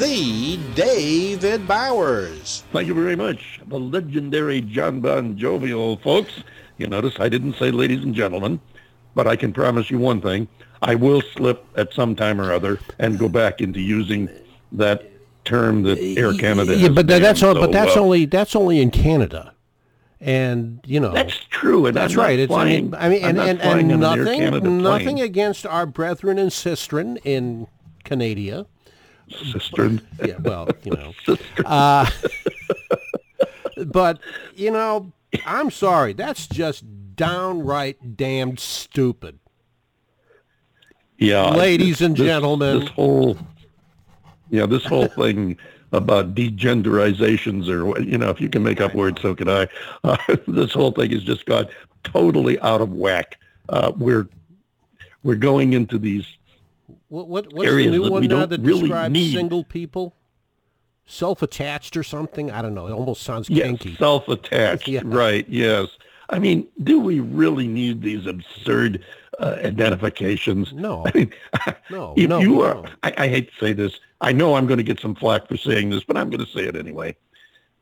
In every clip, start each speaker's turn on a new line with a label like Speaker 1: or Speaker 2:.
Speaker 1: the David Bowers.
Speaker 2: Thank you very much. The legendary John Bon Jovial, folks. You notice I didn't say ladies and gentlemen, but I can promise you one thing. I will slip at some time or other and go back into using that term that Air Canada.
Speaker 3: Yeah, but that's all.
Speaker 2: so
Speaker 3: but that's
Speaker 2: well.
Speaker 3: only that's only in Canada, and you know
Speaker 2: That's true, and
Speaker 3: that's
Speaker 2: I'm
Speaker 3: right. It's I
Speaker 2: flying-
Speaker 3: mean, I mean, and and,
Speaker 2: flying
Speaker 3: and
Speaker 2: on an Air
Speaker 3: nothing nothing against our brethren and sistren in Canada.
Speaker 2: Sister.
Speaker 3: Yeah, well, you know, uh, but you know, I'm sorry. That's just downright damned stupid.
Speaker 2: yeah,
Speaker 3: ladies and
Speaker 2: this-
Speaker 3: gentlemen.
Speaker 2: This whole, yeah, this whole thing about degenderizations, or you know, if you can make up words, so can I. Uh, this whole thing has just got totally out of whack. Uh, we're we're going into these
Speaker 3: What what what's the new one now that
Speaker 2: really
Speaker 3: describes
Speaker 2: need.
Speaker 3: single people? Self-attached or something? I don't know. It almost sounds
Speaker 2: yes,
Speaker 3: kinky.
Speaker 2: self-attached,
Speaker 3: Yeah.
Speaker 2: right? Yes. I mean, do we really need these absurd uh, identifications?
Speaker 3: No.
Speaker 2: I mean,
Speaker 3: No,
Speaker 2: if
Speaker 3: no,
Speaker 2: you are,
Speaker 3: no.
Speaker 2: I, I hate to say this. I know I'm going to get some flack for saying this, but I'm going to say it anyway.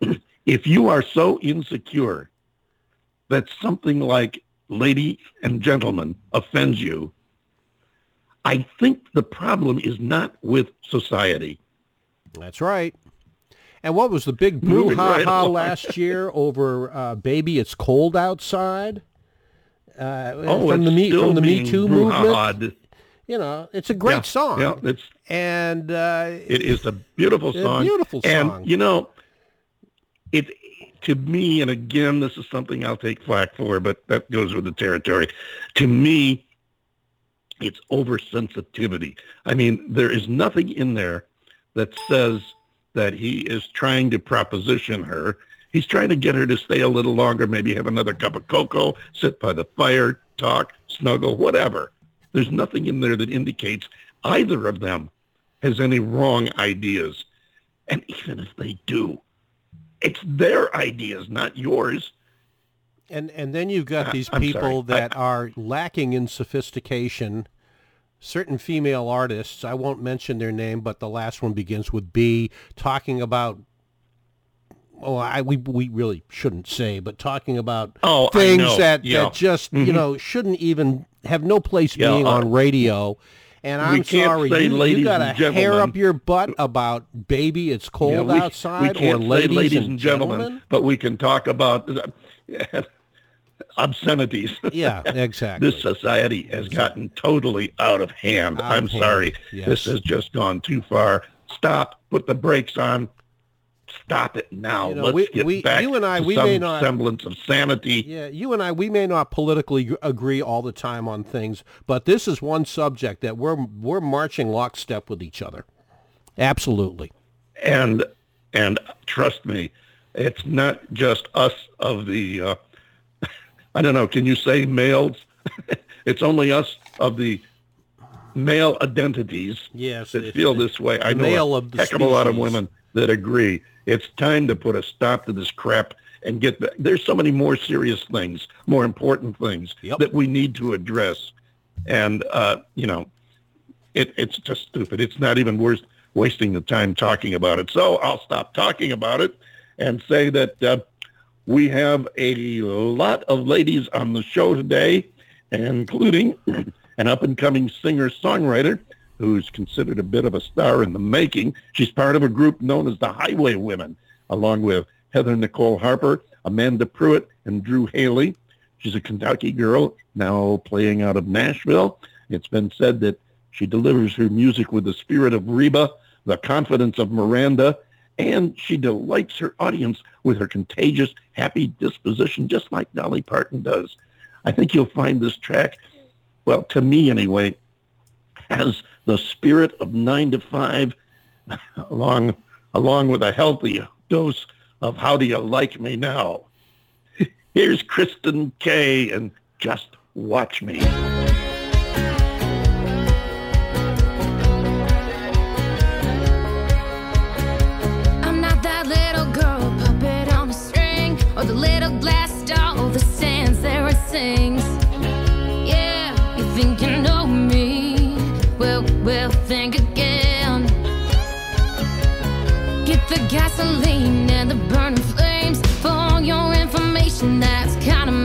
Speaker 2: if you are so insecure that something like lady and gentleman offends you, I think the problem is not with society.
Speaker 3: That's right. And what was the big
Speaker 2: Moving right
Speaker 3: brouhaha
Speaker 2: along.
Speaker 3: last year over uh, "Baby, It's Cold Outside"? Uh,
Speaker 2: Oh,
Speaker 3: from the Me from the Me Too movement. You know, it's a great
Speaker 2: Yeah,
Speaker 3: song.
Speaker 2: Yeah, it's
Speaker 3: And uh,
Speaker 2: It is a beautiful
Speaker 3: A
Speaker 2: song.
Speaker 3: beautiful
Speaker 2: and, you know, it to me, and again, this is something I'll take flack for, but that goes with the territory. To me, it's oversensitivity. I mean, there is nothing in there that says that he is trying to proposition her. He's trying to get her to stay a little longer, maybe have another cup of cocoa, sit by the fire, talk, snuggle, whatever. There's nothing in there that indicates either of them has any wrong ideas. And even if they do, it's their ideas, not yours.
Speaker 3: And and then you've got these people that are lacking in sophistication. Certain female artists, I won't mention their name, but the last one begins with B, talking about. Oh, I we we really shouldn't say, but talking about
Speaker 2: Oh,
Speaker 3: things that
Speaker 2: Yeah.
Speaker 3: that just you
Speaker 2: Mhm.
Speaker 3: know shouldn't even have no place
Speaker 2: Yeah,
Speaker 3: being
Speaker 2: uh,
Speaker 3: on radio. And I'm sorry, you, you got to hair up your butt about baby, it's cold
Speaker 2: Yeah, we,
Speaker 3: outside,
Speaker 2: we can't
Speaker 3: or
Speaker 2: say
Speaker 3: ladies,
Speaker 2: ladies
Speaker 3: and,
Speaker 2: and gentlemen, but we can talk about obscenities.
Speaker 3: Yeah, exactly.
Speaker 2: this society has gotten totally out of hand.
Speaker 3: Out
Speaker 2: I'm
Speaker 3: of hand,
Speaker 2: sorry.
Speaker 3: yes.
Speaker 2: This has just gone too far. Stop. Put the brakes on. Stop it now.
Speaker 3: You know,
Speaker 2: Let's
Speaker 3: we-
Speaker 2: get
Speaker 3: we-
Speaker 2: back
Speaker 3: you and I,
Speaker 2: to
Speaker 3: we
Speaker 2: some
Speaker 3: may not-
Speaker 2: semblance of sanity.
Speaker 3: Yeah, you and I, we may not politically agree all the time on things, but this is one subject that we're we're marching lockstep with each other. Absolutely.
Speaker 2: and and trust me, it's not just us of the. Uh, I don't know. Can you say males? it's only us of the male identities
Speaker 3: Yes.
Speaker 2: that feel this way. I know a heck of a lot of women that agree. It's time to put a stop to this crap and get back. There's so many more serious things, more important things
Speaker 3: Yep.
Speaker 2: that we need to address. And, uh, you know, it, it's just stupid. It's not even worth wasting the time talking about it. So I'll stop talking about it and say that uh, we have a lot of ladies on the show today, including an up-and-coming singer-songwriter who's considered a bit of a star in the making. She's part of a group known as the Highway Women, along with Heather Nicole Harper, Amanda Pruitt, and Drew Haley. She's a Kentucky girl now playing out of Nashville. It's been said that she delivers her music with the spirit of Reba, the confidence of Miranda, and she delights her audience with her contagious, happy disposition, just like Dolly Parton does. I think you'll find this track, well, to me anyway, has the spirit of nine to five, along along with a healthy dose of how do you like me now. Here's Kristen Kay and Just Watch Me.
Speaker 4: Get the gasoline and the burning flames for your information. That's kind of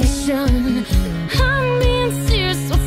Speaker 4: determination. I'm being serious,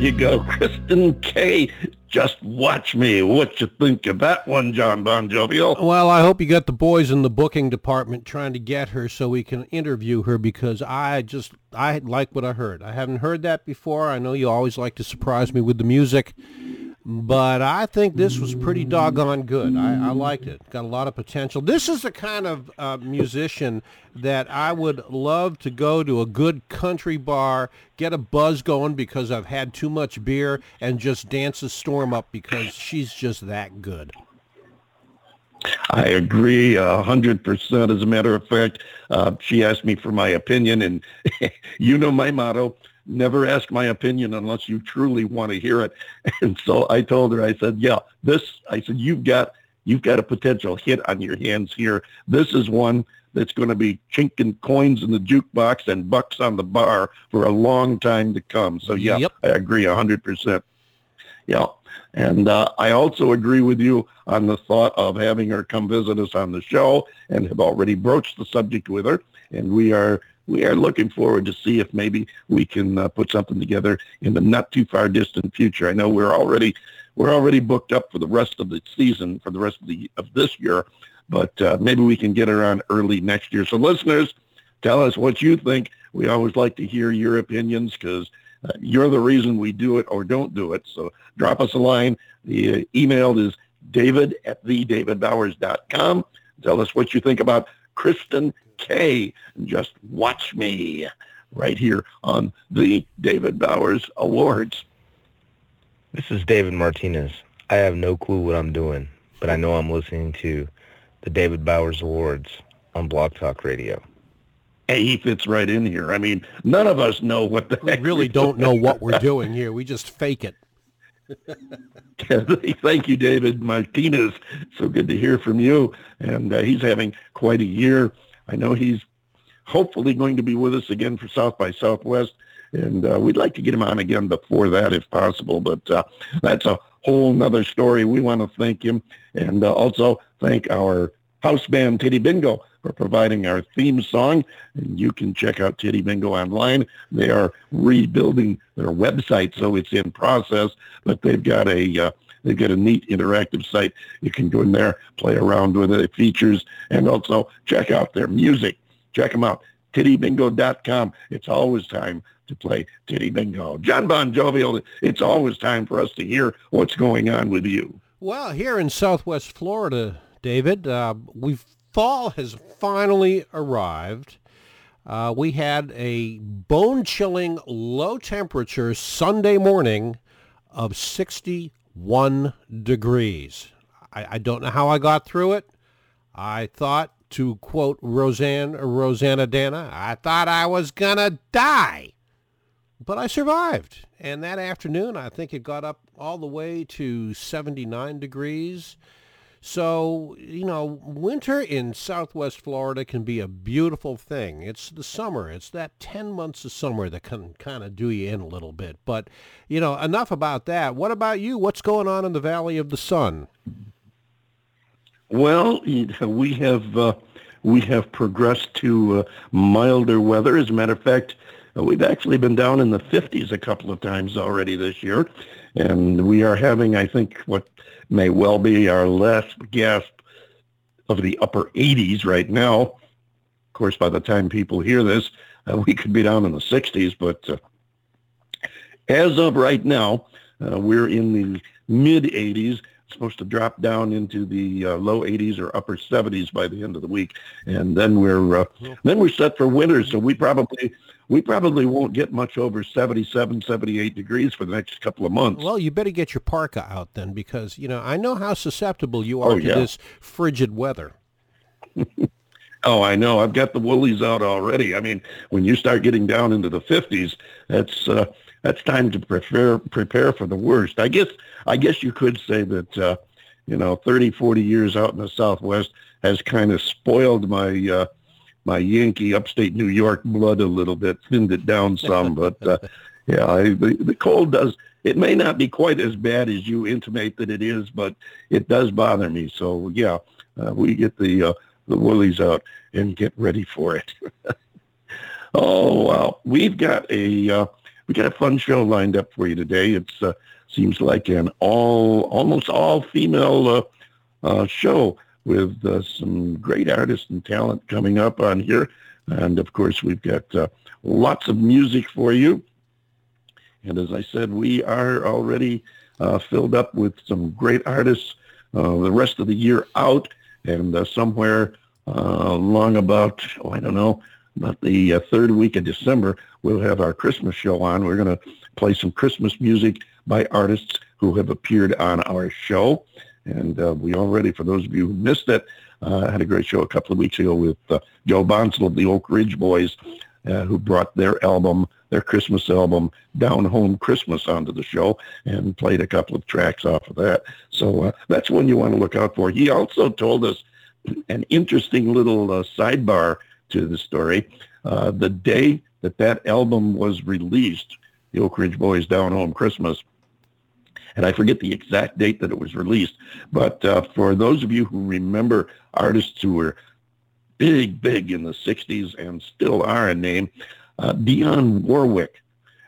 Speaker 4: you
Speaker 2: go, Kristen Kay. Just watch me. What you think of that one, John Bon Jovial? Oh.
Speaker 3: Well, I hope you got the boys in the booking department trying to get her so we can interview her because I just I like what I heard. I haven't heard that before. I know you always like to surprise me with the music, but I think this was pretty doggone good. I, I liked it. Got a lot of potential. This is the kind of uh, musician that I would love to go to a good country bar, get a buzz going because I've had too much beer, and just dance a storm up because she's just that good.
Speaker 2: I agree a hundred percent. As a matter of fact, uh, she asked me for my opinion, and you know my motto: never ask my opinion unless you truly want to hear it. And so I told her, I said, "Yeah, this." I said, "You've got you've got a potential hit on your hands here. This is one that's going to be chinking coins in the jukebox and bucks on the bar for a long time to come." So yeah,
Speaker 3: Yep.
Speaker 2: I agree a hundred percent. Yeah. And uh, I also agree with you on the thought of having her come visit us on the show and have already broached the subject with her. And we are we are looking forward to see if maybe we can uh, put something together in the not too far distant future. I know we're already we're already booked up for the rest of the season for the rest of the of this year, but uh, maybe we can get on early next year. So listeners, tell us what you think. We always like to hear your opinions because uh, you're the reason we do it or don't do it. So drop us a line. The uh, email is david at thedavidbowers.com. Tell us what you think about Kristen K. And just watch me right here on the David Bowers Awards.
Speaker 5: This is David Martinez. I have no clue what I'm doing, but I know I'm listening to the David Bowers Awards on Blog Talk Radio.
Speaker 2: Hey, he fits right in here. I mean, none of us know what the
Speaker 3: We
Speaker 2: heck
Speaker 3: really
Speaker 2: we're
Speaker 3: don't know what we're doing here. We just fake it.
Speaker 2: Thank you, David Martinez. So good to hear from you. And uh, he's having quite a year. I know he's hopefully going to be with us again for South by Southwest. And uh, we'd like to get him on again before that if possible. But uh, that's a whole nother story. We want to thank him and uh, also thank our house band, Titty Bingo, for providing our theme song. And you can check out Titty Bingo online. They are rebuilding their website, so it's in process, but they've got a uh, they've got a neat interactive site. You can go in there, play around with it, features, and also check out their music. Check them out, tittybingo.com. It's always time to play Titty Bingo. John Bon Jovial, it's always time for us to hear what's going on with you.
Speaker 3: Well, here in Southwest Florida, David, uh, we fall has finally arrived. Uh, we had a bone-chilling low temperature Sunday morning of 61 degrees. I, I don't know how I got through it. I thought, to quote Roseanne Roseannadanna, I thought I was gonna die, but I survived. And that afternoon, I think it got up all the way to 79 degrees. So, you know, winter in southwest Florida can be a beautiful thing. It's the summer. It's that 10 months of summer that can kind of do you in a little bit. But, you know, enough about that. What about you? What's going on in the Valley of the Sun?
Speaker 2: Well, we have uh, we have progressed to uh, milder weather. As a matter of fact, uh, we've actually been down in the 50s a couple of times already this year, and we are having, I think, what may well be our last gasp of the upper 80s right now. Of course, by the time people hear this, uh, we could be down in the 60s, but uh, as of right now, uh, we're in the mid 80s supposed to drop down into the uh, low 80s or upper 70s by the end of the week, and then we're uh, then we're set for winter. So we probably we probably won't get much over 77, 78 degrees for the next couple of months.
Speaker 3: Well, you better get your parka out then because, you know, I know how susceptible you are
Speaker 2: Oh,
Speaker 3: to
Speaker 2: yeah.
Speaker 3: this frigid weather.
Speaker 2: Oh, I know. I've got the woolies out already. I mean, when you start getting down into the 50s, that's uh, that's time to prepare prepare for the worst. I guess I guess you could say that uh, you know, 30, 40 years out in the Southwest has kind of spoiled my uh, my Yankee upstate New York blood a little bit, thinned it down some. but uh, yeah, I, the, the cold does. It may not be quite as bad as you intimate that it is, but it does bother me. So yeah, uh, we get the uh, the woolies out and get ready for it. oh wow, we've got a uh, we got a fun show lined up for you today. It's uh, seems like an all almost all female uh, uh, show with uh, some great artists and talent coming up on here, and of course we've got uh, lots of music for you. And as I said, we are already uh, filled up with some great artists uh, the rest of the year out, and uh, somewhere uh, along about, oh, I don't know, about the third week of December, we'll have our Christmas show on. We're going to play some Christmas music by artists who have appeared on our show. And uh, we already, for those of you who missed it, uh, had a great show a couple of weeks ago with uh, Joe Bonsall of the Oak Ridge Boys, uh, who brought their album, their Christmas album, Down Home Christmas, onto the show and played a couple of tracks off of that. So that's one you want to look out for. He also told us an interesting little sidebar to the story. The day that that album was released, the Oak Ridge Boys Down Home Christmas, and I forget the exact date that it was released, but uh, for those of you who remember artists who were big, big in the 60s and still are a name, uh, Dionne Warwick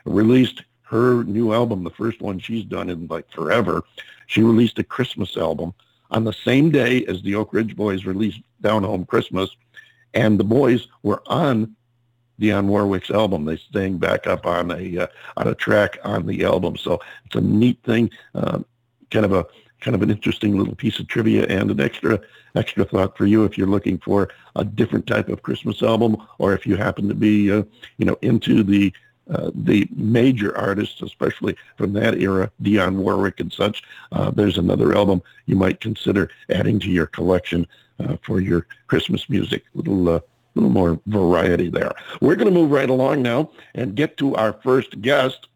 Speaker 2: released her new album, the first one she's done in like forever. She released a Christmas album on the same day as the Oak Ridge Boys released Down Home Christmas, and the boys were on Dionne Warwick's album. They sang back up on a uh, on a track on the album, so it's a neat thing. Uh, kind of a kind of an interesting little piece of trivia and an extra extra thought for you if you're looking for a different type of Christmas album, or if you happen to be uh, you know into the
Speaker 6: uh, the major artists, especially from that era, Dionne Warwick and such. Uh, there's another album you might consider adding to your collection uh, for your Christmas music. Little uh, little more variety there. We're going to move right along now and get to our first guest.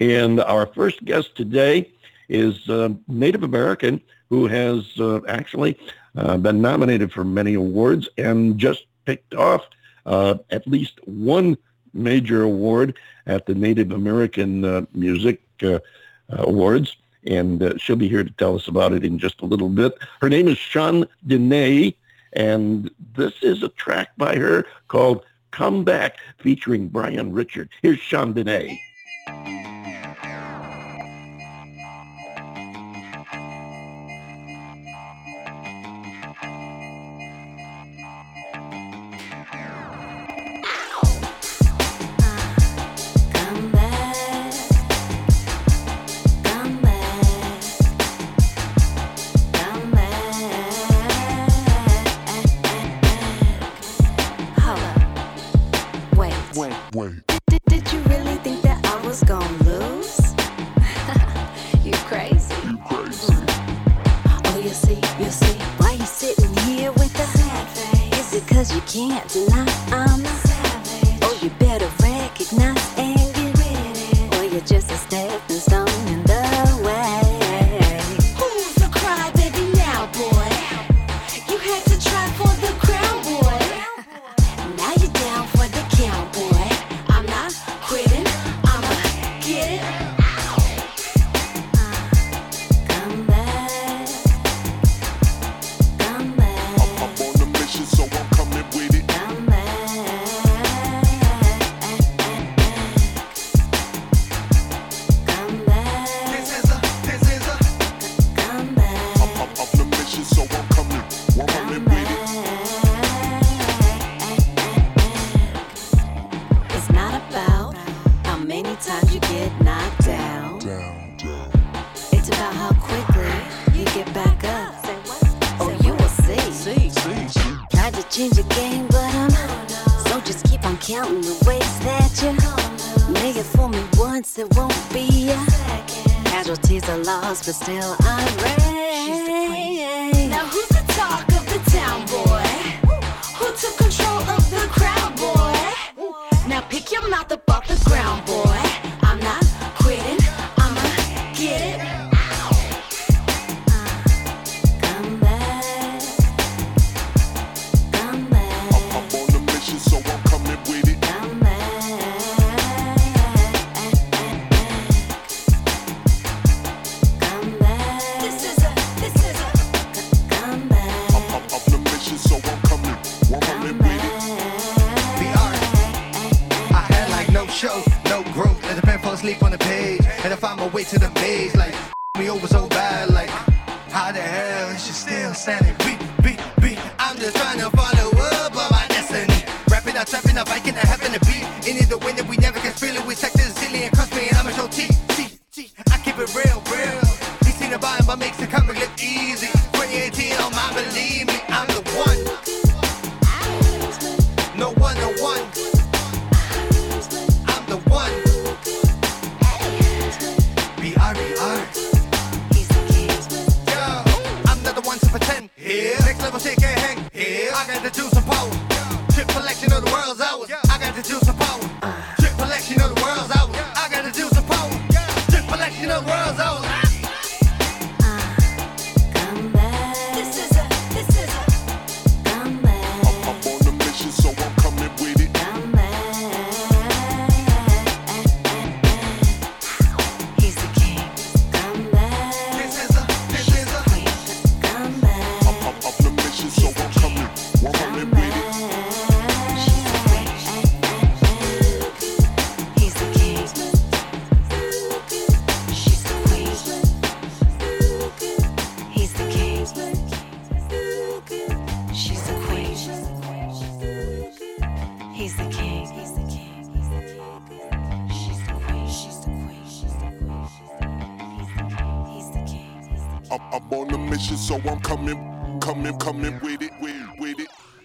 Speaker 6: And our first guest today is a Native American who has uh, actually uh, been nominated for many awards and just picked off uh, at least one major award at the Native American uh, Music uh, Awards. And uh, she'll be here to tell us about it in just a little bit. Her name is Shon Denay, and this is a track by her called Come Back featuring Brian Richard. Here's Shon insanity.
Speaker 7: Beat, beat, beat. I'm just trying to follow up on my destiny. Rapping, I'm trapping, I'm biking, I happen to be. In the wind that we never can feel it. We check this zillion, cross me, and I'ma show T. T, T. I keep it real, real. You seen the vibe, but makes the comic look easy. 2018 on my believe me. I'm and the juice in power.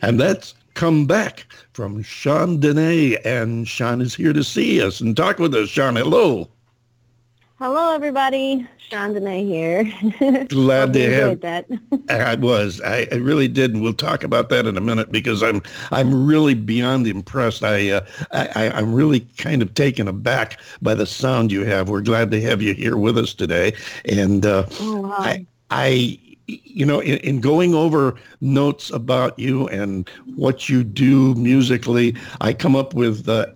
Speaker 2: And that's Come Back from Shon Denay. And Shon is here to see us and talk with us. Shon, hello.
Speaker 8: Hello, everybody. Shon Denay here.
Speaker 2: Glad to have
Speaker 8: that.
Speaker 2: I was. I, I, really did. And we'll talk about that in a minute because I'm I'm really beyond impressed. I, uh, I I'm really kind of taken aback by the sound you have. We're glad to have you here with us today. And uh,
Speaker 8: oh, wow.
Speaker 2: I, I you know, in, in, going over notes about you and what you do musically, I come up with uh,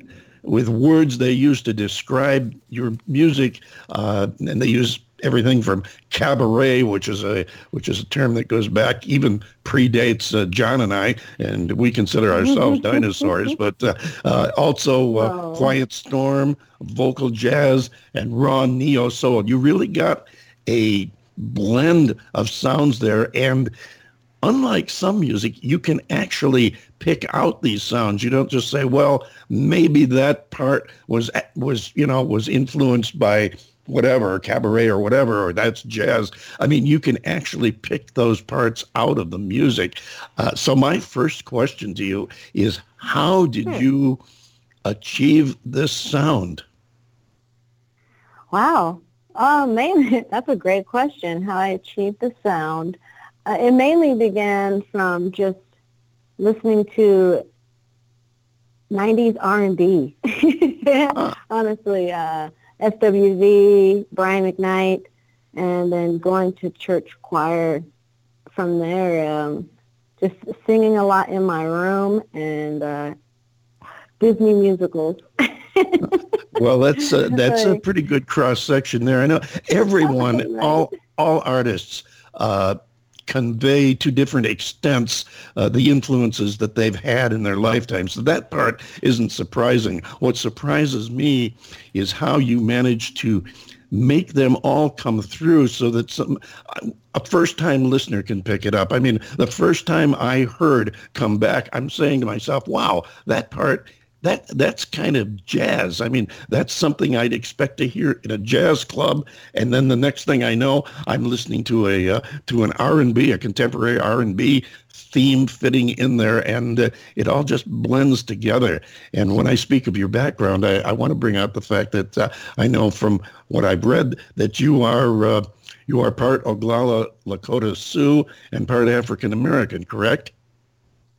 Speaker 2: with words they use to describe your music, uh, and they use everything from cabaret, which is a which is a term that goes back even predates uh, John and I, and we consider ourselves dinosaurs. But uh, uh, also uh, quiet storm, vocal jazz, and raw neo soul. You really got a blend of sounds there, and unlike some music, you can actually pick out these sounds. You don't just say, well, maybe that part was was you know was influenced by whatever cabaret or whatever or that's jazz. I mean you can actually pick those parts out of the music. Uh, so my first question to you is how did hmm. you achieve this sound?
Speaker 8: Wow uh, mainly, that's a great question. How I achieved the sound. Uh, it mainly began from just listening to 90s R&B. Honestly, uh, SWV, Brian McKnight, and then going to church choir from there. Um, just singing a lot in my room and uh, Disney musicals.
Speaker 2: well, that's a, that's a pretty good cross section there. I know everyone, all all artists. Uh, convey to different extents uh, the influences that they've had in their lifetime. So that part isn't surprising. What surprises me is how you manage to make them all come through so that some a first time listener can pick it up. I mean, the first time I heard come back, I'm saying to myself, wow, that part that that's kind of jazz. I mean, that's something I'd expect to hear in a jazz club, and then the next thing I know, I'm listening to a uh, to an R and B, a contemporary R and B theme fitting in there, and uh, it all just blends together. And when I speak of your background, I, I want to bring out the fact that uh, I know from what I've read that you are. Uh, you are part Oglala Lakota Sioux and part African American, correct?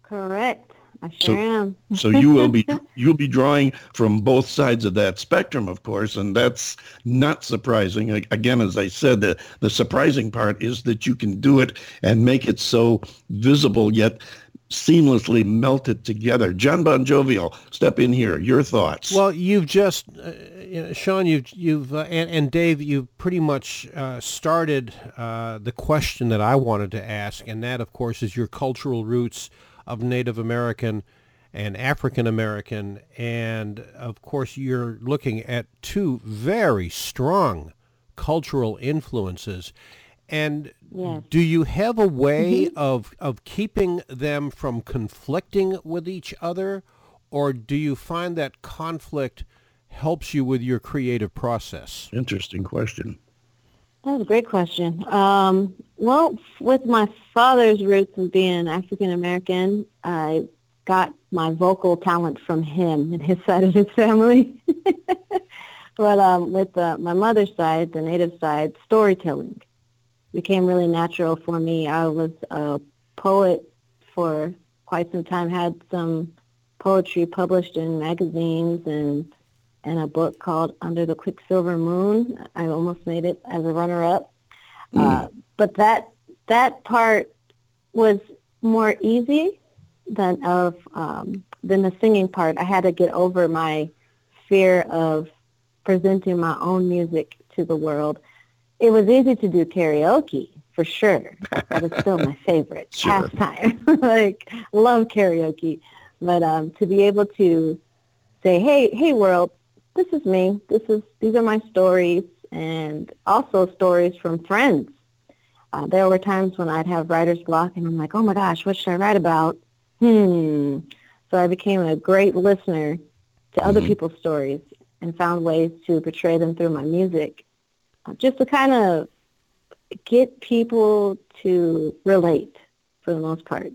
Speaker 8: Correct. I sure so, am.
Speaker 2: so you will be you'll be drawing from both sides of that spectrum, of course, and that's not surprising. Again, as I said, the the surprising part is that you can do it and make it so visible yet seamlessly melted together. John Bon Jovial, step in here. Your thoughts?
Speaker 3: Well, you've just, uh, you know, Shon, you've, you've, uh, and, and Dave, you've pretty much uh, started uh, the question that I wanted to ask, and that, of course, is your cultural roots of Native American and African American. And of course, you're looking at two very strong cultural influences. And yes. do you have a way mm-hmm. of, of keeping them from conflicting with each other? Or do you find that conflict helps you with your creative process?
Speaker 2: Interesting question.
Speaker 8: That's a great question. Um, well, with my father's roots being African American, I got my vocal talent from him and his side of his family. but um, with uh, my mother's side, the native side, storytelling became really natural for me. I was a poet for quite some time, had some poetry published in magazines and and a book called Under the Quicksilver Moon. I almost made it as a runner-up. Mm. Uh, but that that part was more easy than of um, than the singing part. I had to get over my fear of presenting my own music to the world. It was easy to do karaoke for sure. That is still my favorite sure. pastime. like love karaoke, but um, to be able to say, "Hey, hey, world, this is me. This is these are my stories and also stories from friends. Uh, there were times when I'd have writer's block and I'm like, oh my gosh, what should I write about? Hmm. So I became a great listener to mm-hmm. other people's stories and found ways to portray them through my music, uh, just to kind of get people to relate for the most part.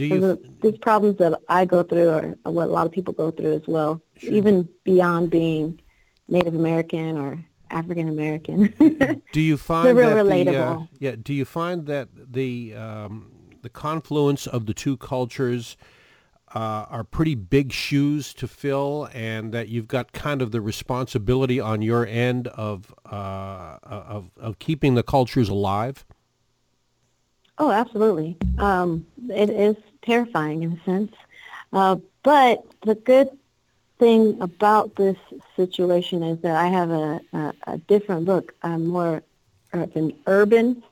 Speaker 3: Do you
Speaker 8: the, these problems that I go through are, what a lot of people go through as well, even beyond being Native American or African American.
Speaker 3: do you find
Speaker 8: real
Speaker 3: that the, uh, yeah? Do you find that the um, the confluence of the two cultures uh, are pretty big shoes to fill, and that you've got kind of the responsibility on your end of uh, of of keeping the cultures alive?
Speaker 8: Oh, absolutely. Um, it is terrifying in a sense. Uh, but the good thing about this situation is that I have a, a, a different look. I'm more of an urban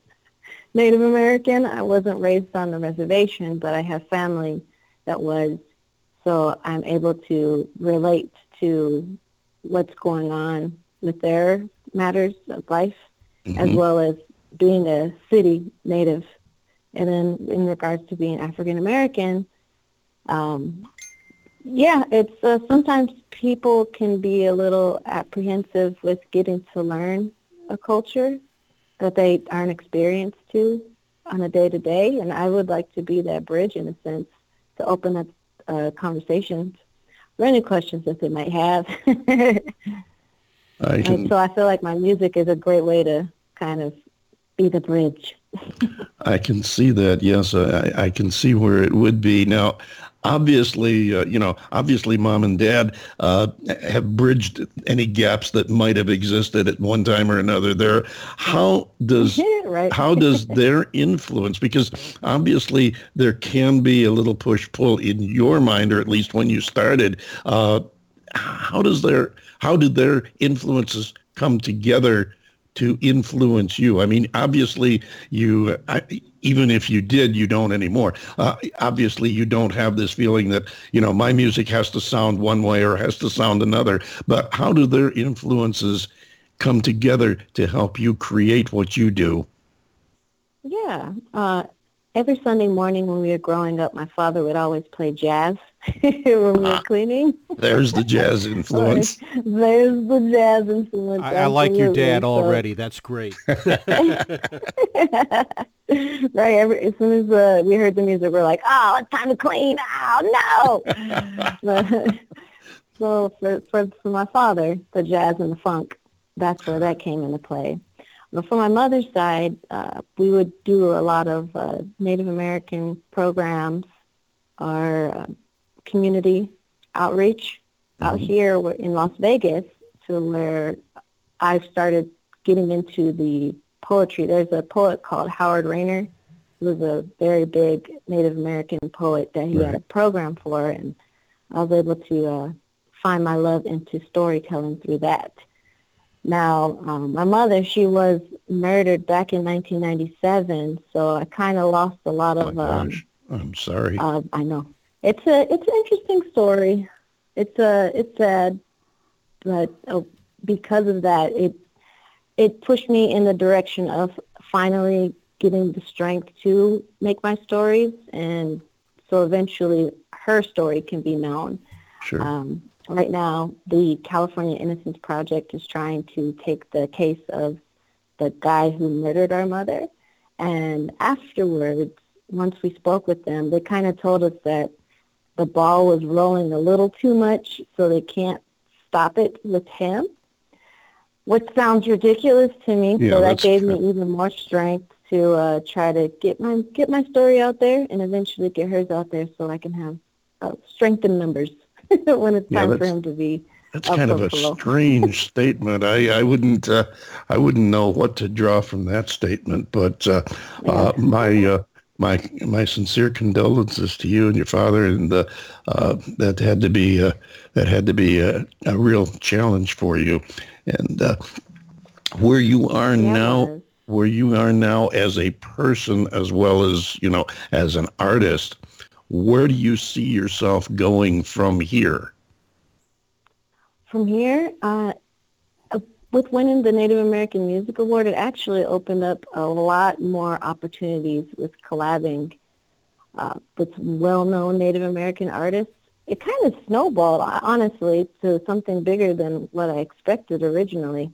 Speaker 8: Native American. I wasn't raised on the reservation, but I have family that was. So I'm able to relate to what's going on with their matters of life, as well as being a city native. And then in regards to being African American, um, yeah, it's uh, sometimes people can be a little apprehensive with getting to learn a culture that they aren't experienced to on a day to day, and I would like to be that bridge in a sense to open up uh, conversations, or any questions that they might have.
Speaker 2: I
Speaker 8: and so I feel like my music is a great way to kind of be the bridge.
Speaker 2: I can see that. Yes, I, I can see where it would be now. Obviously, uh, you know, obviously, mom and dad uh, have bridged any gaps that might have existed at one time or another. There, how does
Speaker 8: right.
Speaker 2: how does their influence? Because obviously, there can be a little push pull in your mind, or at least when you started. Uh, how does their how did their influences come together to influence you? I mean, obviously, you I, even if you did, you don't anymore. Uh, obviously, you don't have this feeling that you know my music has to sound one way or has to sound another. But how do their influences come together to help you create what you do?
Speaker 8: Yeah. Uh, every Sunday morning when we were growing up, my father would always play jazz when we were cleaning.
Speaker 2: There's the jazz influence.
Speaker 8: There's the jazz influence.
Speaker 3: I, I like your dad
Speaker 8: So-
Speaker 3: already. That's great.
Speaker 8: right. Every, as soon as uh, we heard the music, we're like, "Oh, it's time to clean!" Oh no! But- so for, for for my father, the jazz and the funk, that's where that came into play. But for my mother's side, uh, we would do a lot of uh, Native American programs, our uh, community outreach out here in Las Vegas, to where I started getting into the poetry. There's a poet called Howard Rayner, who was a very big Native American poet that he had a program for, and I was able to uh, find my love into storytelling through that. Now, um, my mother, she was murdered back in 1997, so I kind of lost a lot
Speaker 2: Oh
Speaker 8: of.
Speaker 2: my
Speaker 8: um,
Speaker 2: I'm sorry.
Speaker 8: uh, I know. It's a it's an interesting story. It's a it's sad, but uh, because of that, it it pushed me in the direction of finally getting the strength to make my stories, and so eventually her story can be known.
Speaker 2: sure.
Speaker 8: Um, right now, the California Innocence Project is trying to take the case of the guy who murdered our mother. And afterwards, once we spoke with them, they kind of told us that the ball was rolling a little too much, so they can't stop it with him, which sounds ridiculous to me.
Speaker 2: Yeah,
Speaker 8: so that gave
Speaker 2: true.
Speaker 8: me even more strength to uh, try to get my get my story out there and eventually get hers out there, so I can have uh, strength in numbers when it's
Speaker 2: Yeah,
Speaker 8: time for him to be
Speaker 2: That's kind of a
Speaker 8: below.
Speaker 2: strange statement. I, I wouldn't uh, I wouldn't know what to draw from that statement. But uh, uh, my uh, my my sincere condolences to you and your father, and uh, uh, that had to be uh, that had to be a, a real challenge for you. And uh, where you are
Speaker 8: Yeah,
Speaker 2: now, where you are now as a person as well as you know as an artist, where do you see yourself going from here?
Speaker 8: From here, uh, uh, with winning the Native American Music Award, it actually opened up a lot more opportunities with collabing uh, with well-known Native American artists. It kind of snowballed, honestly, to something bigger than what I expected originally.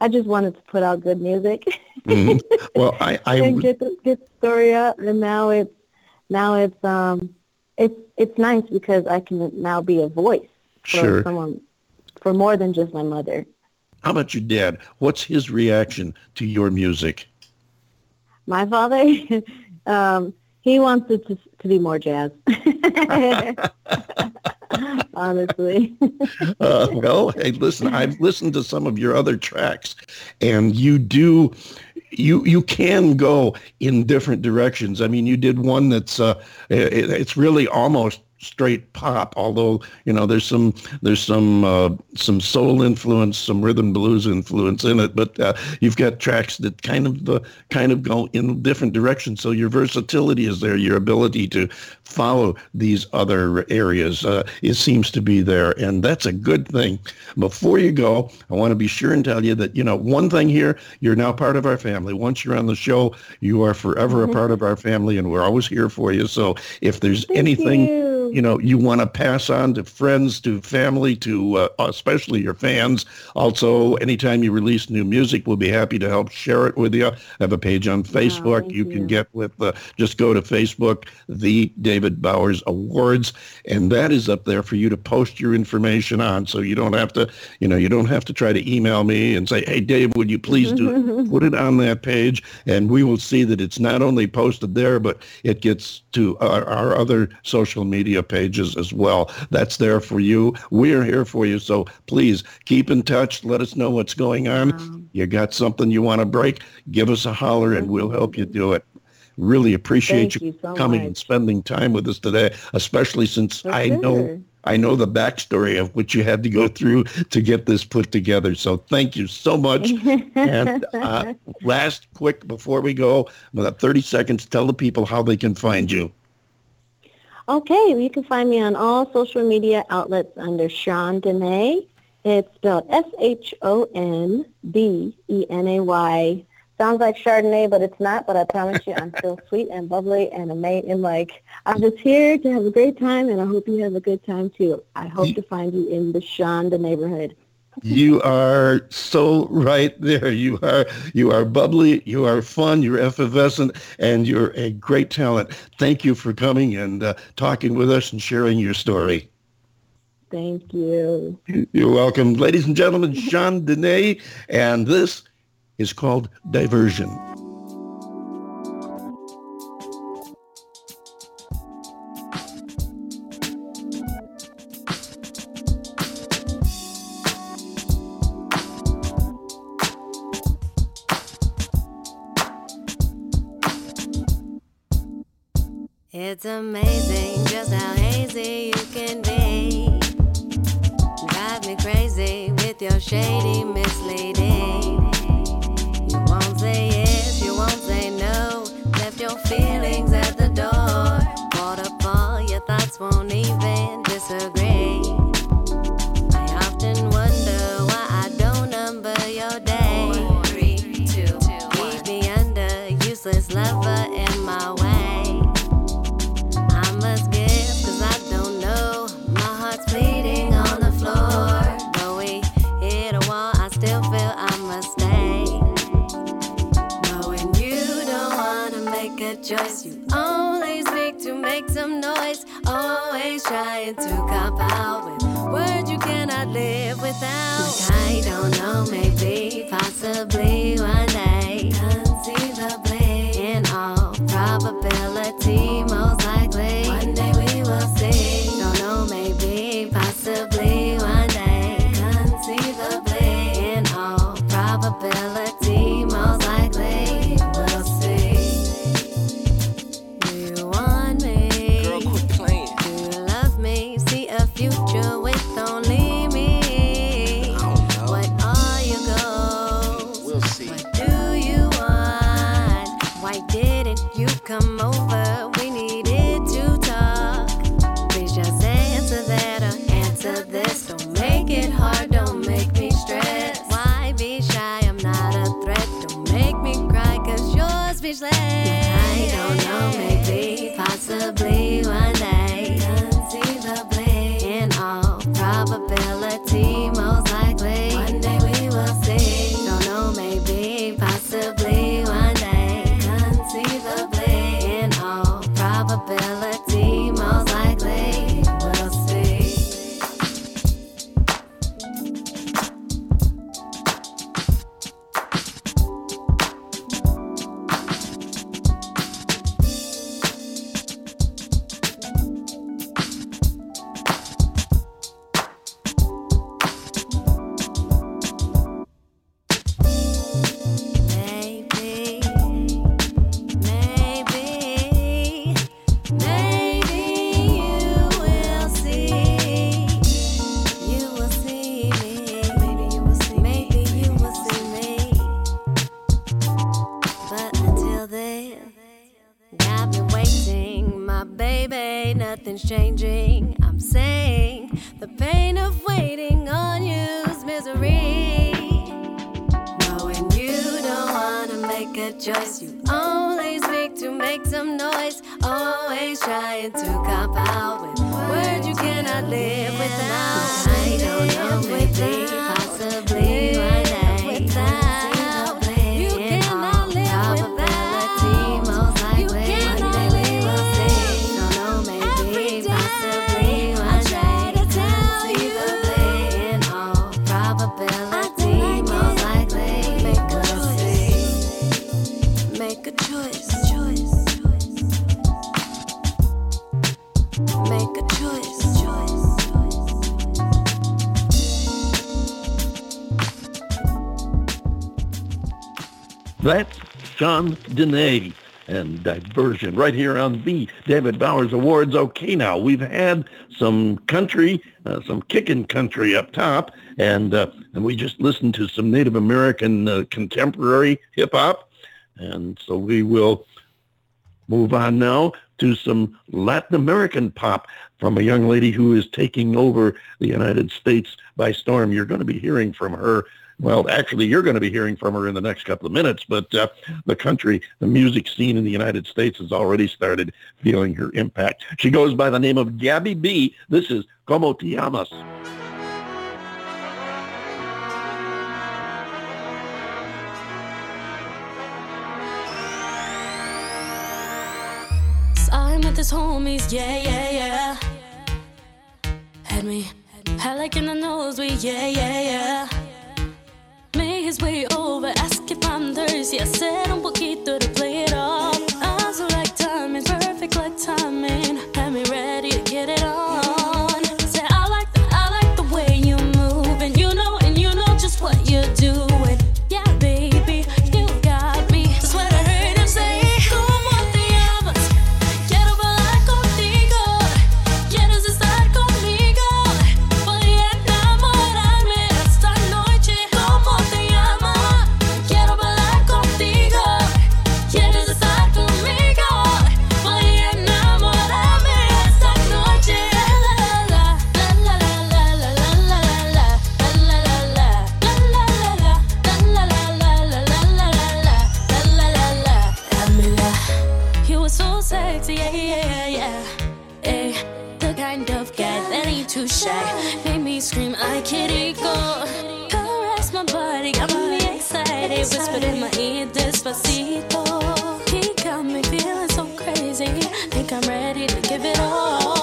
Speaker 8: I just wanted to put out good music
Speaker 2: Mhm. Well, I, I
Speaker 8: and get the, get the story out, and now it's now it's um it's it's nice because I can now be a voice for
Speaker 2: Sure.
Speaker 8: someone for more than just my mother.
Speaker 2: How about your dad? What's his reaction to your music?
Speaker 8: My father, um, he wants it to, to be more jazz. Honestly.
Speaker 2: Uh, well, hey, listen, I've listened to some of your other tracks, and you do, you you can go in different directions. I mean, you did one that's uh, it, it's really almost straight pop, although you know there's some there's some uh, some soul influence, some rhythm blues influence in it, but uh, you've got tracks that kind of uh, kind of go in different directions. So your versatility is there, your ability to follow these other areas, uh, it seems to be there, and that's a good thing. Before you go, I want to be sure and tell you that you know one thing here, you're now part of our family. Once you're on the show, you are forever a part of our family, and we're always here for you. So if there's
Speaker 8: Thank
Speaker 2: anything
Speaker 8: you.
Speaker 2: You know you want to pass on to friends to family to uh, especially your fans. Also anytime you release new music we'll be happy to help share it with you I have a page on facebook.
Speaker 8: thank
Speaker 2: you can get with uh, just go to facebook the david bowers awards and that is up there for you to post your information on. So you don't have to you know you don't have to try to email me and say hey dave would you please do it put it on that page? And we will see that it's not only posted there but it gets to our, our other social media pages as well. That's there for you. We're here for you. So please keep in touch. Let us know what's going on. You got something you want to break? Give us a holler and we'll help you do it. Really appreciate
Speaker 8: Thank you so
Speaker 2: coming and spending time with us today especially since
Speaker 8: For
Speaker 2: i know. I know the backstory of what you had to go through to get this put together. So thank you so much. and uh, last, quick, before we go, about 30 seconds, tell the people how they can find you.
Speaker 8: Okay, you can find me on all social media outlets under Shon Denay. It's spelled S-H-O-N-D-E-N-A-Y. Sounds like Chardonnay, but it's not. But I promise you, I'm still sweet and bubbly and amazing. And like, I'm just here to have a great time, and I hope you have a good time too. I hope to find you in the Sean the neighborhood.
Speaker 2: You are so right there. You are you are bubbly, you are fun, you're effervescent, and you're a great talent. Thank you for coming and uh, talking with us and sharing your story.
Speaker 8: Thank you.
Speaker 2: You're welcome. Ladies and gentlemen, Shon Denay, and this is called Diversion.
Speaker 6: It's amazing just how hazy you can be. Drive me crazy with your shady misleading. You won't say yes, you won't say no. Left your feelings at the door. Waterfall, your thoughts won't even disagree. Trying to cop out with words you cannot live without. I don't know, maybe, possibly
Speaker 2: That's Shon Denay and Diversion right here on the David Bowers Awards. Okay, now we've had some country, uh, some kicking country up top, and uh, and we just listened to some Native American uh, contemporary hip hop, and so we will move on now to some Latin American pop from a young lady who is taking over the United States by storm. You're going to be hearing from her. Well, actually, you're going to be hearing from her in the next couple of minutes, but uh, the country, the music scene in the United States has already started feeling her impact. She goes by the name of Gabby B. This is Como Te
Speaker 4: his homies, yeah, yeah, yeah. Had me, had like in the nose, we, yeah, yeah, yeah. His way over, ask if I'm thirsty. I said un poquito to sexy, yeah, yeah, yeah. Eh, the kind of guy that ain't too shy. Made me scream, I can't go. Caress my body, got me excited. Whispered in my ear, despacito. He got me feeling so crazy. Think I'm ready to give it all.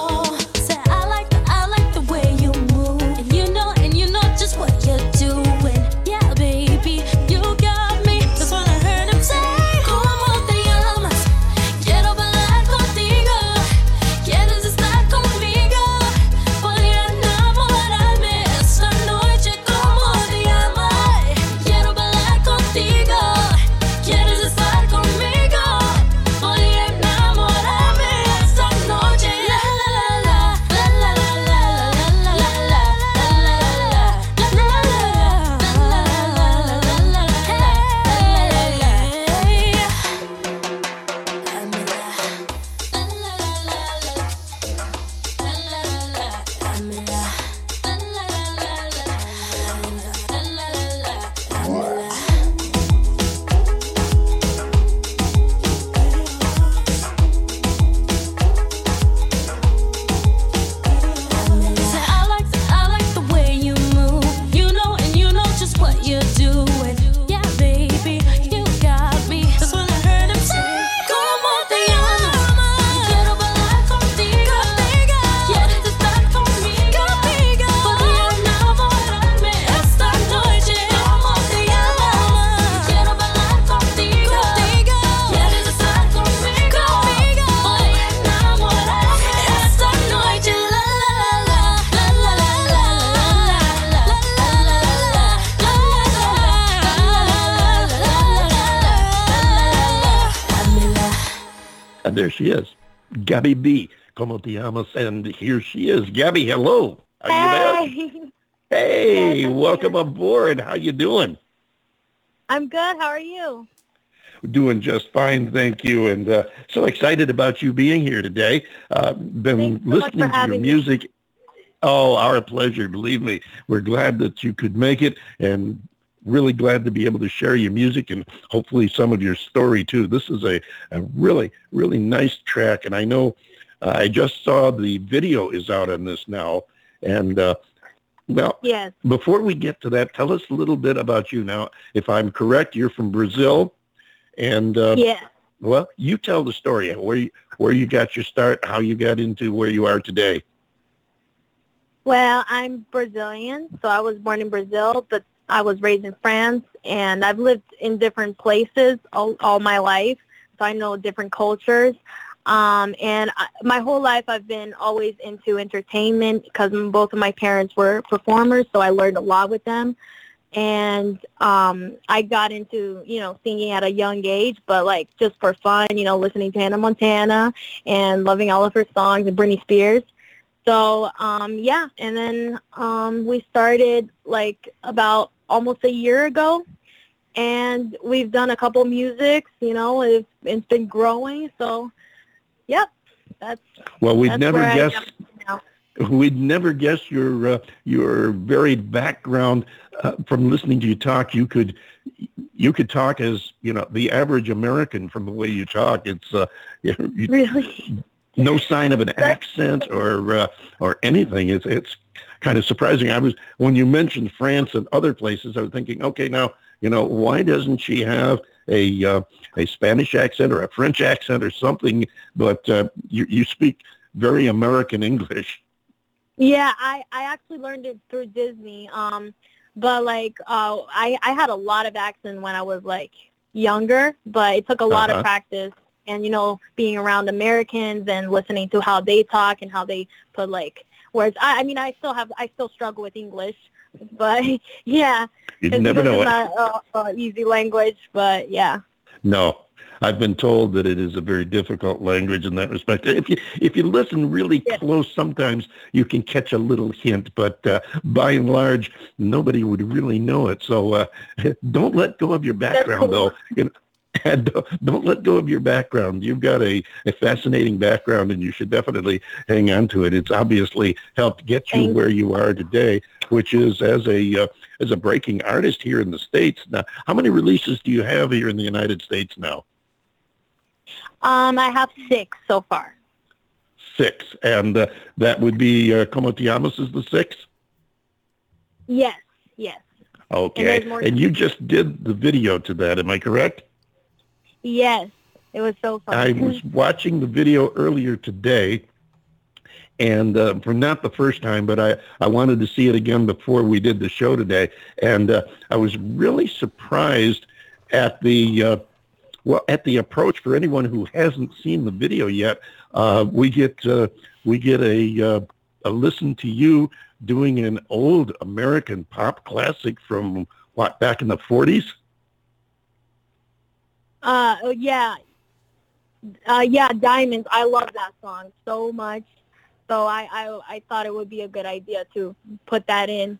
Speaker 2: There she is, Gabby B. Como Te Llamas? And here she is. Gabby, hello. Are you there? Hey,
Speaker 8: Yes,
Speaker 2: welcome
Speaker 8: here.
Speaker 2: aboard. How you doing?
Speaker 8: I'm good. How are you?
Speaker 2: doing just fine, thank you, and uh, so excited about you being here today. Uh, been
Speaker 9: Thanks so
Speaker 2: listening to your
Speaker 9: having me.
Speaker 2: music. Oh, our pleasure. Believe me, we're glad that you could make it, and really glad to be able to share your music and hopefully some of your story too. This is a, a really, really nice track, and I know uh, I just saw the video is out on this now, and uh, well,
Speaker 9: Yes.
Speaker 2: before we get to that, tell us a little bit about you now. If I'm correct, you're from Brazil, and uh,
Speaker 9: Yeah.
Speaker 2: well, you tell the story where you, where you got your start, how you got into where you are today.
Speaker 9: Well, I'm Brazilian, so I was born in Brazil, but I was raised in France, and I've lived in different places all, all my life, so I know different cultures. Um, and I, my whole life, I've been always into entertainment because both of my parents were performers, so I learned a lot with them. And um, I got into, you know, singing at a young age, but like just for fun, you know, listening to Hannah Montana and loving all of her songs and Britney Spears. So um, yeah, and then um, we started like about almost a year ago, and we've done a couple of musics. You know, it's, it's been growing. So, yep, that's
Speaker 2: Well, we'd
Speaker 9: That's
Speaker 2: never guess we'd never guess your uh, your varied background uh, from listening to you talk. You could you could talk as you know the average American from the way you talk. It's uh, you, you,
Speaker 9: really
Speaker 2: no sign of an accent or uh, or anything. It's it's kind of surprising. I was when you mentioned France and other places, I was thinking, okay, now you know why doesn't she have a uh, a Spanish accent or a French accent or something? But uh, you you speak very American English.
Speaker 9: Yeah, I I actually learned it through Disney. Um, but like uh, I I had a lot of accent when I was like younger, but it took a lot
Speaker 2: Uh-huh.
Speaker 9: of practice. And you know, being around Americans and listening to how they talk and how they put like words. I I mean, I still have I still struggle with English, but yeah, 'cause
Speaker 2: never know
Speaker 9: is
Speaker 2: it.
Speaker 9: not a, a easy language. But yeah.
Speaker 2: No, I've been told that it is a very difficult language in that respect. If you if you listen really
Speaker 9: Yeah.
Speaker 2: close, sometimes you can catch a little hint, but uh, by and large, nobody would really know it. So uh, don't let go of your background,
Speaker 9: cool.
Speaker 2: though. You know, and don't, don't let go of your background. You've got a, a fascinating background, and you should definitely hang on to it. It's obviously helped get you
Speaker 9: Thank
Speaker 2: where you are today, which is as a uh, as a breaking artist here in the states. Now, how many releases do you have here in the United States now?
Speaker 9: Um, I have six so far.
Speaker 2: Six, and uh, that would be uh, Como Te is the sixth.
Speaker 9: Yes, yes,
Speaker 2: Okay,
Speaker 9: more-
Speaker 2: and you just did the video to that. Am I correct?
Speaker 9: Yes. It was so fun.
Speaker 2: I was watching the video earlier today, and uh, for not the first time, but I, I wanted to see it again before we did the show today, and uh, I was really surprised at the uh, well at the approach for anyone who hasn't seen the video yet. Uh, we get uh, we get a uh, a listen to you doing an old American pop classic from what back in the 40s.
Speaker 9: Uh, oh, yeah. Uh, yeah, Diamonds. I love that song so much. So I, I, I thought it would be a good idea to put that in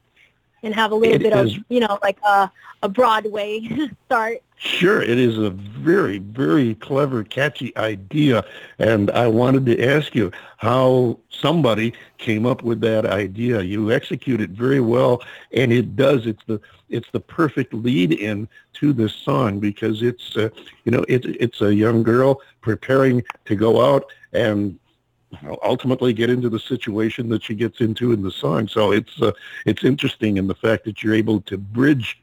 Speaker 9: and have a little
Speaker 2: It
Speaker 9: bit
Speaker 2: is-
Speaker 9: of, you know, like a, a Broadway start.
Speaker 2: Sure, it is a very, very clever, catchy idea, and I wanted to ask you how somebody came up with that idea. You execute it very well, and it does. It's the it's the perfect lead-in to this song because it's uh, you know it, it's a young girl preparing to go out and ultimately get into the situation that she gets into in the song. So it's uh, it's interesting in the fact that you're able to bridge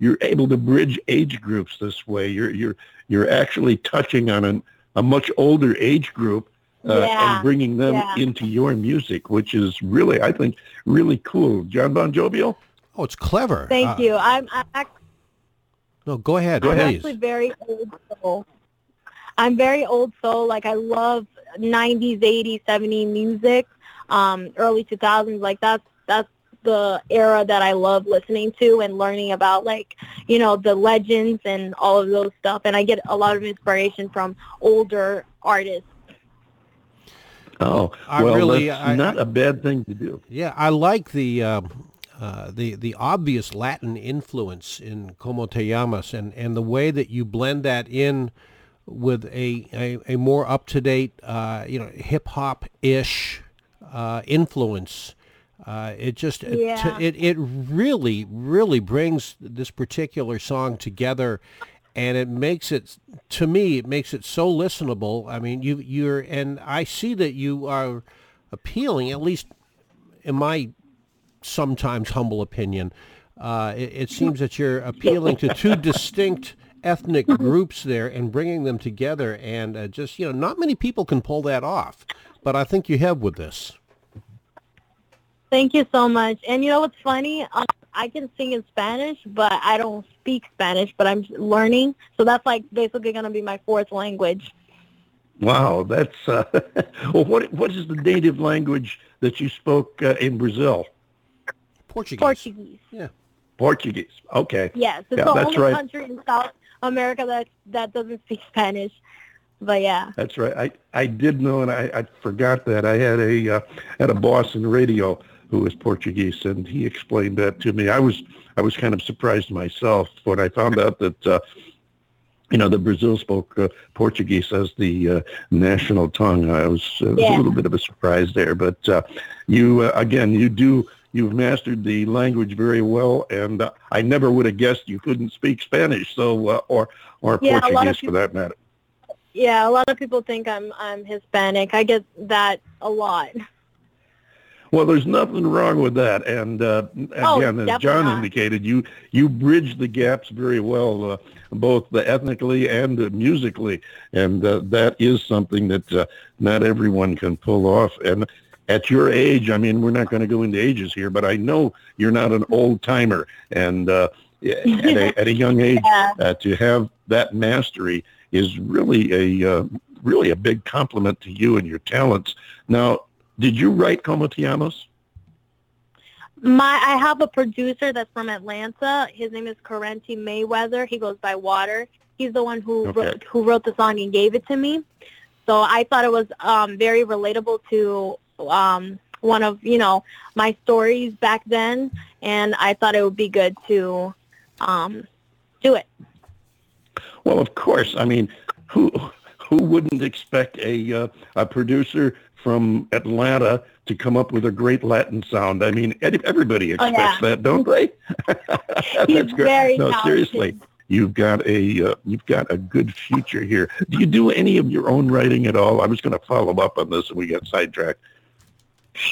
Speaker 2: you're able to bridge age groups this way. You're you're you're actually touching on an, a much older age group uh,
Speaker 9: Yeah,
Speaker 2: and bringing them
Speaker 9: yeah.
Speaker 2: into your music, which is really I think really cool. John Bon Jovial.
Speaker 3: Oh, it's clever.
Speaker 9: Thank
Speaker 3: Uh,
Speaker 9: you. I'm, I'm actually
Speaker 3: No, go ahead,
Speaker 2: Go
Speaker 9: I'm
Speaker 2: ahead.
Speaker 3: please.
Speaker 9: actually very old soul. I'm very old soul. Like I love 90s, 80s, 70s music, um, early 2000s. Like that's that's the era that I love listening to and learning about, like you know the legends and all of those stuff. And I get a lot of inspiration from older artists.
Speaker 2: Oh,
Speaker 3: I
Speaker 2: well,
Speaker 3: really-
Speaker 2: that's
Speaker 3: I-
Speaker 2: not a bad thing to do.
Speaker 3: Yeah, I like the uh, uh, the the obvious Latin influence in Como Te Llamas and, and the way that you blend that in with a, a, a more up to date uh, you know hip hop ish uh, influence. Uh, it just
Speaker 9: Yeah.
Speaker 3: it, it really really brings this particular song together and it makes it to me it makes it so listenable i mean you you're and i see that you are appealing at least in my sometimes humble opinion uh, it, it seems that you're appealing to two distinct ethnic groups there and bringing them together and uh, just you know not many people can pull that off but i think you have with this
Speaker 9: Thank you so much. And you know what's funny? Um, I can sing in Spanish, but I don't speak Spanish, but I'm learning. So that's like basically going to be my fourth language.
Speaker 2: Wow, that's uh, well. What what is the native language that you spoke uh, in Brazil?
Speaker 3: portuguese
Speaker 9: Portuguese. Yeah.
Speaker 2: Portuguese. Okay.
Speaker 9: Yes, it's
Speaker 2: Yeah,
Speaker 9: the
Speaker 2: that's
Speaker 9: only
Speaker 2: right.
Speaker 9: country in South America that that doesn't speak Spanish. But yeah.
Speaker 2: That's right. I, I did know, and I, I forgot that. I had a uh, had a boss in radio who was Portuguese, and he explained that to me. I was I was kind of surprised myself when I found out that uh, you know the Brazil spoke uh, Portuguese as the uh, national tongue. I was, uh, it was
Speaker 9: Yeah.
Speaker 2: a little bit of a surprise there, but uh, you uh, again you do. You've mastered the language very well, and uh, I never would have guessed you couldn't speak Spanish, so uh, or or
Speaker 9: Yeah, a lot of
Speaker 2: Portuguese for that matter.
Speaker 9: Yeah, a lot of people think I'm I'm Hispanic. I get that a lot.
Speaker 2: Well, there's nothing wrong with that, and uh,
Speaker 9: Oh,
Speaker 2: again, as John
Speaker 9: not.
Speaker 2: indicated, you you bridge the gaps very well, uh, both ethnically and uh, musically, and uh, that is something that uh, not everyone can pull off. And at your age, I mean, we're not going to go into ages here, but I know you're not an old timer, and uh, at, a, at a young age,
Speaker 9: Yeah.
Speaker 2: uh, to have that mastery is really a uh, really a big compliment to you and your talents. Now, did you write Como Te Llamas?
Speaker 9: My I have a producer that's from Atlanta. His name is Correnti Mayweather. He goes by Water. He's the one who
Speaker 2: Okay.
Speaker 9: wrote, who wrote the song and gave it to me. So I thought it was um, very relatable to um, one of you know my stories back then, and I thought it would be good to um, do it.
Speaker 2: Well, of course. I mean, who who wouldn't expect a uh, a producer from Atlanta to come up with a great Latin sound? I mean, everybody
Speaker 9: Oh,
Speaker 2: expects
Speaker 9: yeah.
Speaker 2: that, don't they?
Speaker 9: He's
Speaker 2: That's great.
Speaker 9: very
Speaker 2: no,
Speaker 9: talented.
Speaker 2: seriously. You've got a uh, you've got a good future here. Do you do any of your own writing at all? I was going to follow up on this, and we got sidetracked.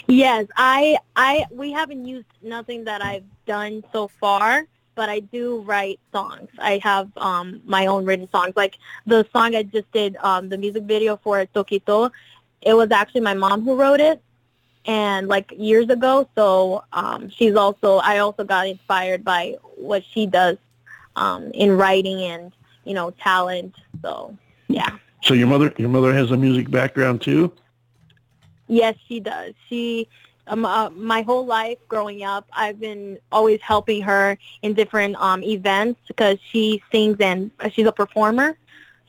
Speaker 9: Yes, I I we haven't used nothing that I've done so far, but I do write songs. I have um my own written songs. Like the song I just did um the music video for Tokito, it was actually my mom who wrote it and like years ago, so um she's also I also got inspired by what she does um in writing and, you know, talent. So, yeah.
Speaker 2: So your mother your mother has a music background too.
Speaker 9: Yes, she does. She, um, uh, my whole life growing up, I've been always helping her in different um, events because she sings and uh, she's a performer.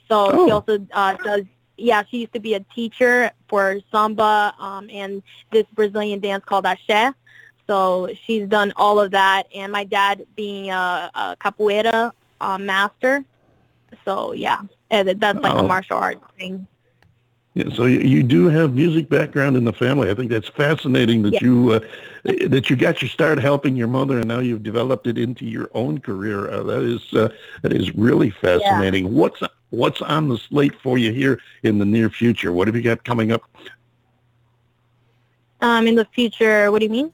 Speaker 9: So she
Speaker 2: Oh.
Speaker 9: also uh, does. Yeah, she used to be a teacher for samba um, and this Brazilian dance called axé. So she's done all of that, and my dad being a, a capoeira uh, master. So yeah, and that's like
Speaker 2: Oh.
Speaker 9: a martial arts thing.
Speaker 2: Yeah, so you, do have music background in the family. I think that's fascinating that
Speaker 9: Yeah.
Speaker 2: you uh, that you got your start helping your mother, and now you've developed it into your own career. Uh, that is uh, that is really fascinating. What's what's on the slate for you here in the near future? What have you got coming up?
Speaker 9: Um, in the future, what do you mean?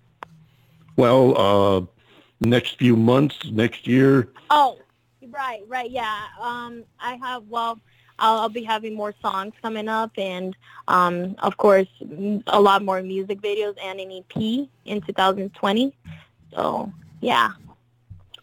Speaker 2: Well, uh, next few months, next year.
Speaker 9: Oh, right, right, yeah. Um, I have well, I'll, I'll be having more songs coming up, and um, of course, a lot more music videos and an EP in 2020. So, yeah.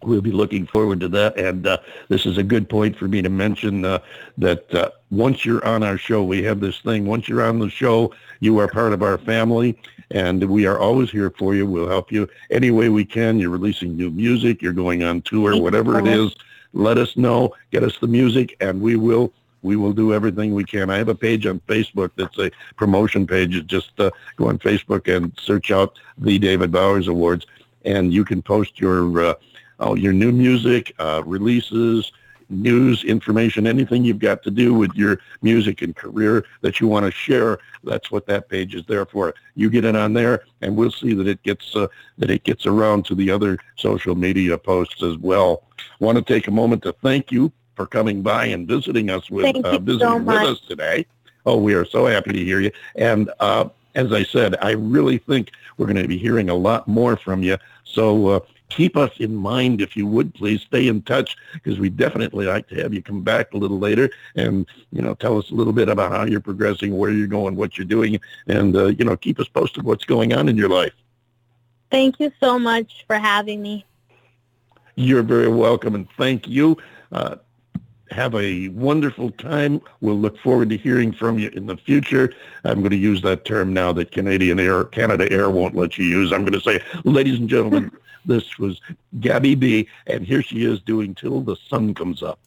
Speaker 2: We'll be looking forward to that. And uh, this is a good point for me to mention uh, that uh, once you're on our show, we have this thing. Once you're on the show, you are part of our family, and we are always here for you. We'll help you any way we can. You're releasing new music. You're going on tour, whatever it Let us know. Get us the music, and we will. We will do everything we can. I have a page on Facebook that's a promotion page. Just uh, go on Facebook and search out the David Bowers Awards and you can post your uh, oh, your new music uh, releases, news, information, anything you've got to do with your music and career that you want to share. That's what that page is there for. You get it on there, and we'll see that it gets uh, that it gets around to the other social media posts as well. Want to take a moment to thank you for coming by and visiting us with
Speaker 8: Thank
Speaker 2: uh, visiting
Speaker 8: so
Speaker 2: with us today. Oh, we are so happy to hear you. And uh, as I said, I really think we're going to be hearing a lot more from you. So uh, keep us in mind, if you would, please stay in touch because we definitely like to have you come back a little later and you know tell us a little bit about how you're progressing, where you're going, what you're doing, and uh, you know keep us posted what's going on in your life.
Speaker 9: Thank you so much for having me.
Speaker 2: You're very welcome, and thank you. Uh, have a wonderful time. We'll look forward to hearing from you in the future. I'm going to use that term now that Canadian Air, Canada Air won't let you use. I'm going to say, ladies and gentlemen, this was Gabby B, and here she is doing Till the Sun Comes Up.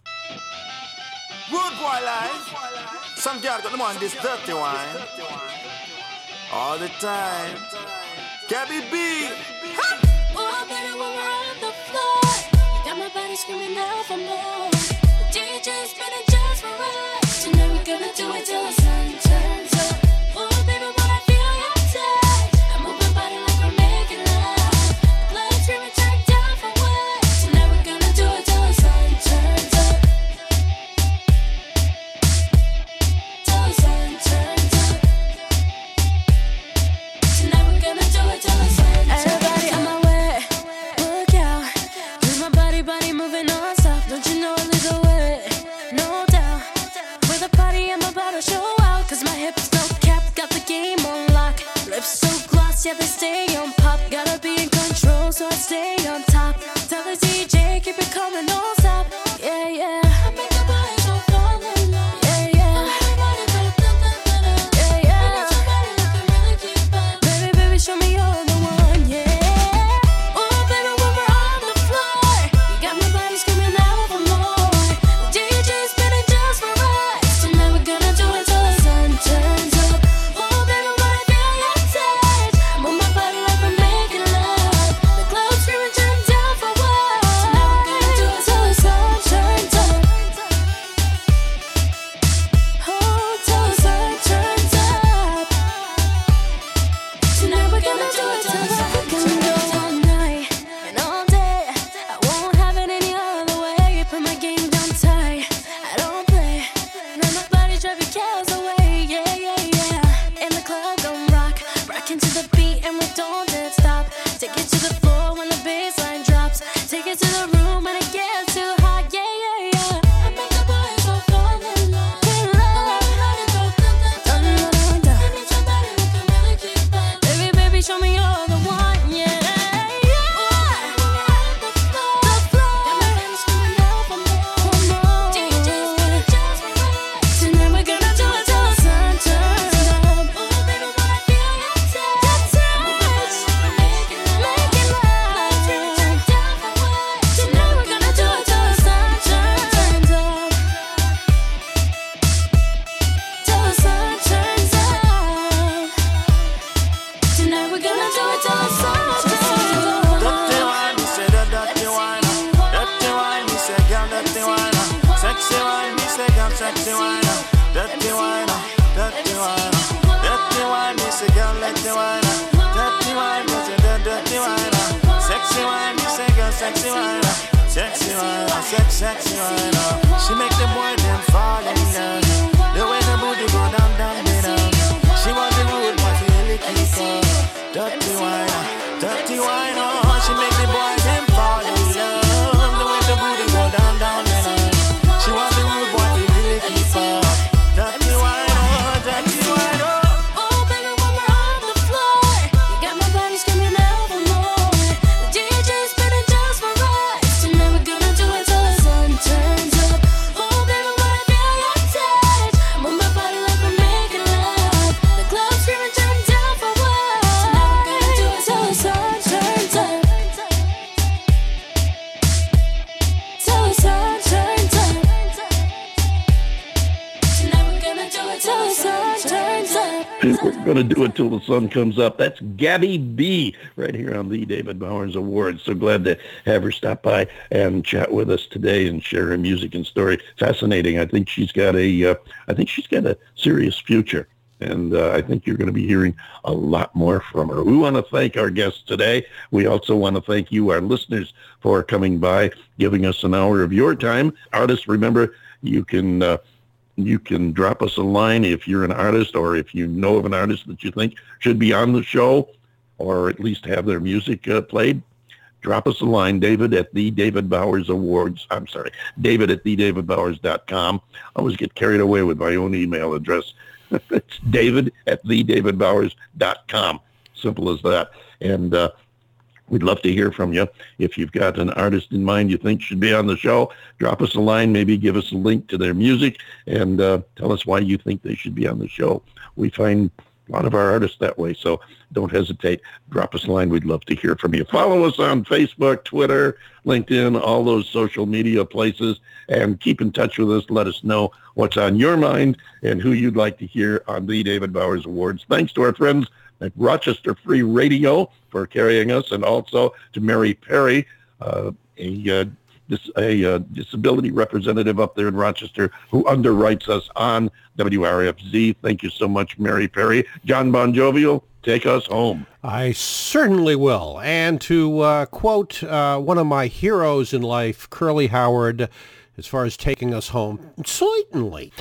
Speaker 10: Rude boy life. Some girl got them on this dirty wine. All the time. Gabby B.
Speaker 4: Oh, baby, when we're on the floor, you got my body screaming out for more. Gonna do it till the yeah, they stay on pop. Gotta be in control, so I stay on
Speaker 2: sun comes up. That's Gabby B right here on the David Bowers Awards. So glad to have her stop by and chat with us today and share her music and story. Fascinating. I think she's got a uh, I think she's got a serious future. And uh, I think you're going to be hearing a lot more from her. We want to thank our guests today. We also want to thank you, our listeners, for coming by, giving us an hour of your time. Artists, remember, you can uh, you can drop us a line if you're an artist or if you know of an artist that you think should be on the show or at least have their music uh, played. Drop us a line, David at the David Bowers Awards. I'm sorry, David at thedavidbowers.com. I always get carried away with my own email address. it's David at thedavidbowers.com. Simple as that. And uh, We'd love to hear from you. If you've got an artist in mind you think should be on the show, drop us a line, maybe give us a link to their music, and uh, tell us why you think they should be on the show. We find a lot of our artists that way, so don't hesitate. Drop us a line. We'd love to hear from you. Follow us on Facebook, Twitter, LinkedIn, all those social media places, and keep in touch with us. Let us know what's on your mind and who you'd like to hear on the David Bowers Awards. Thanks to our friends at Rochester Free Radio for carrying us, and also to Mary Perry, uh, a, uh, dis- a uh, disability representative up there in Rochester who underwrites us on WRFZ. Thank you so much, Mary Perry. John Bon Jovial, take us home.
Speaker 3: I certainly will. And to uh, quote uh, one of my heroes in life, Curly Howard, as far as taking us home? Certainly.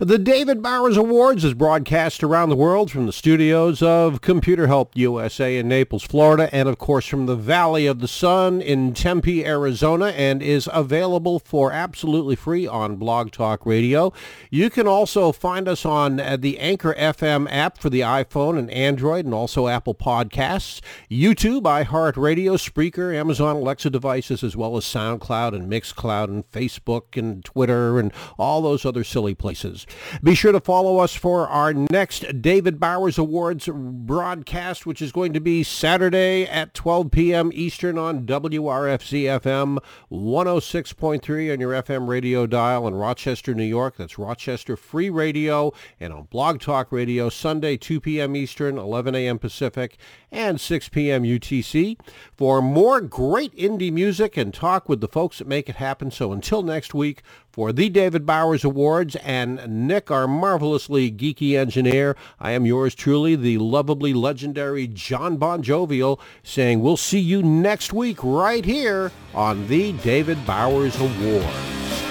Speaker 3: The David Bowers Awards is broadcast around the world from the studios of Computer Help USA in Naples, Florida, and of course from the Valley of the Sun in Tempe, Arizona, and is available for absolutely free on Blog Talk Radio. You can also find us on uh, the Anchor FM app for the iPhone and Android, and also Apple Podcasts, YouTube, iHeartRadio, Spreaker, Amazon Alexa devices, as well as SoundCloud and Mixcloud and Facebook and Twitter and all those other silly places. Be sure to follow us for our next David Bowers Awards broadcast, which is going to be Saturday at 12 p.m. Eastern on WRFZ FM 106.3 on your FM radio dial in Rochester, New York. That's Rochester Free Radio and on Blog Talk Radio Sunday 2 p.m. Eastern, 11 a.m. Pacific and 6 p.m. UTC for more great indie music and talk with the folks that make it happen. So until next week, for the David Bowers Awards and Nick, our marvelously geeky engineer, I am yours truly, the lovably legendary John Bon Jovial, saying we'll see you next week right here on the David Bowers Awards.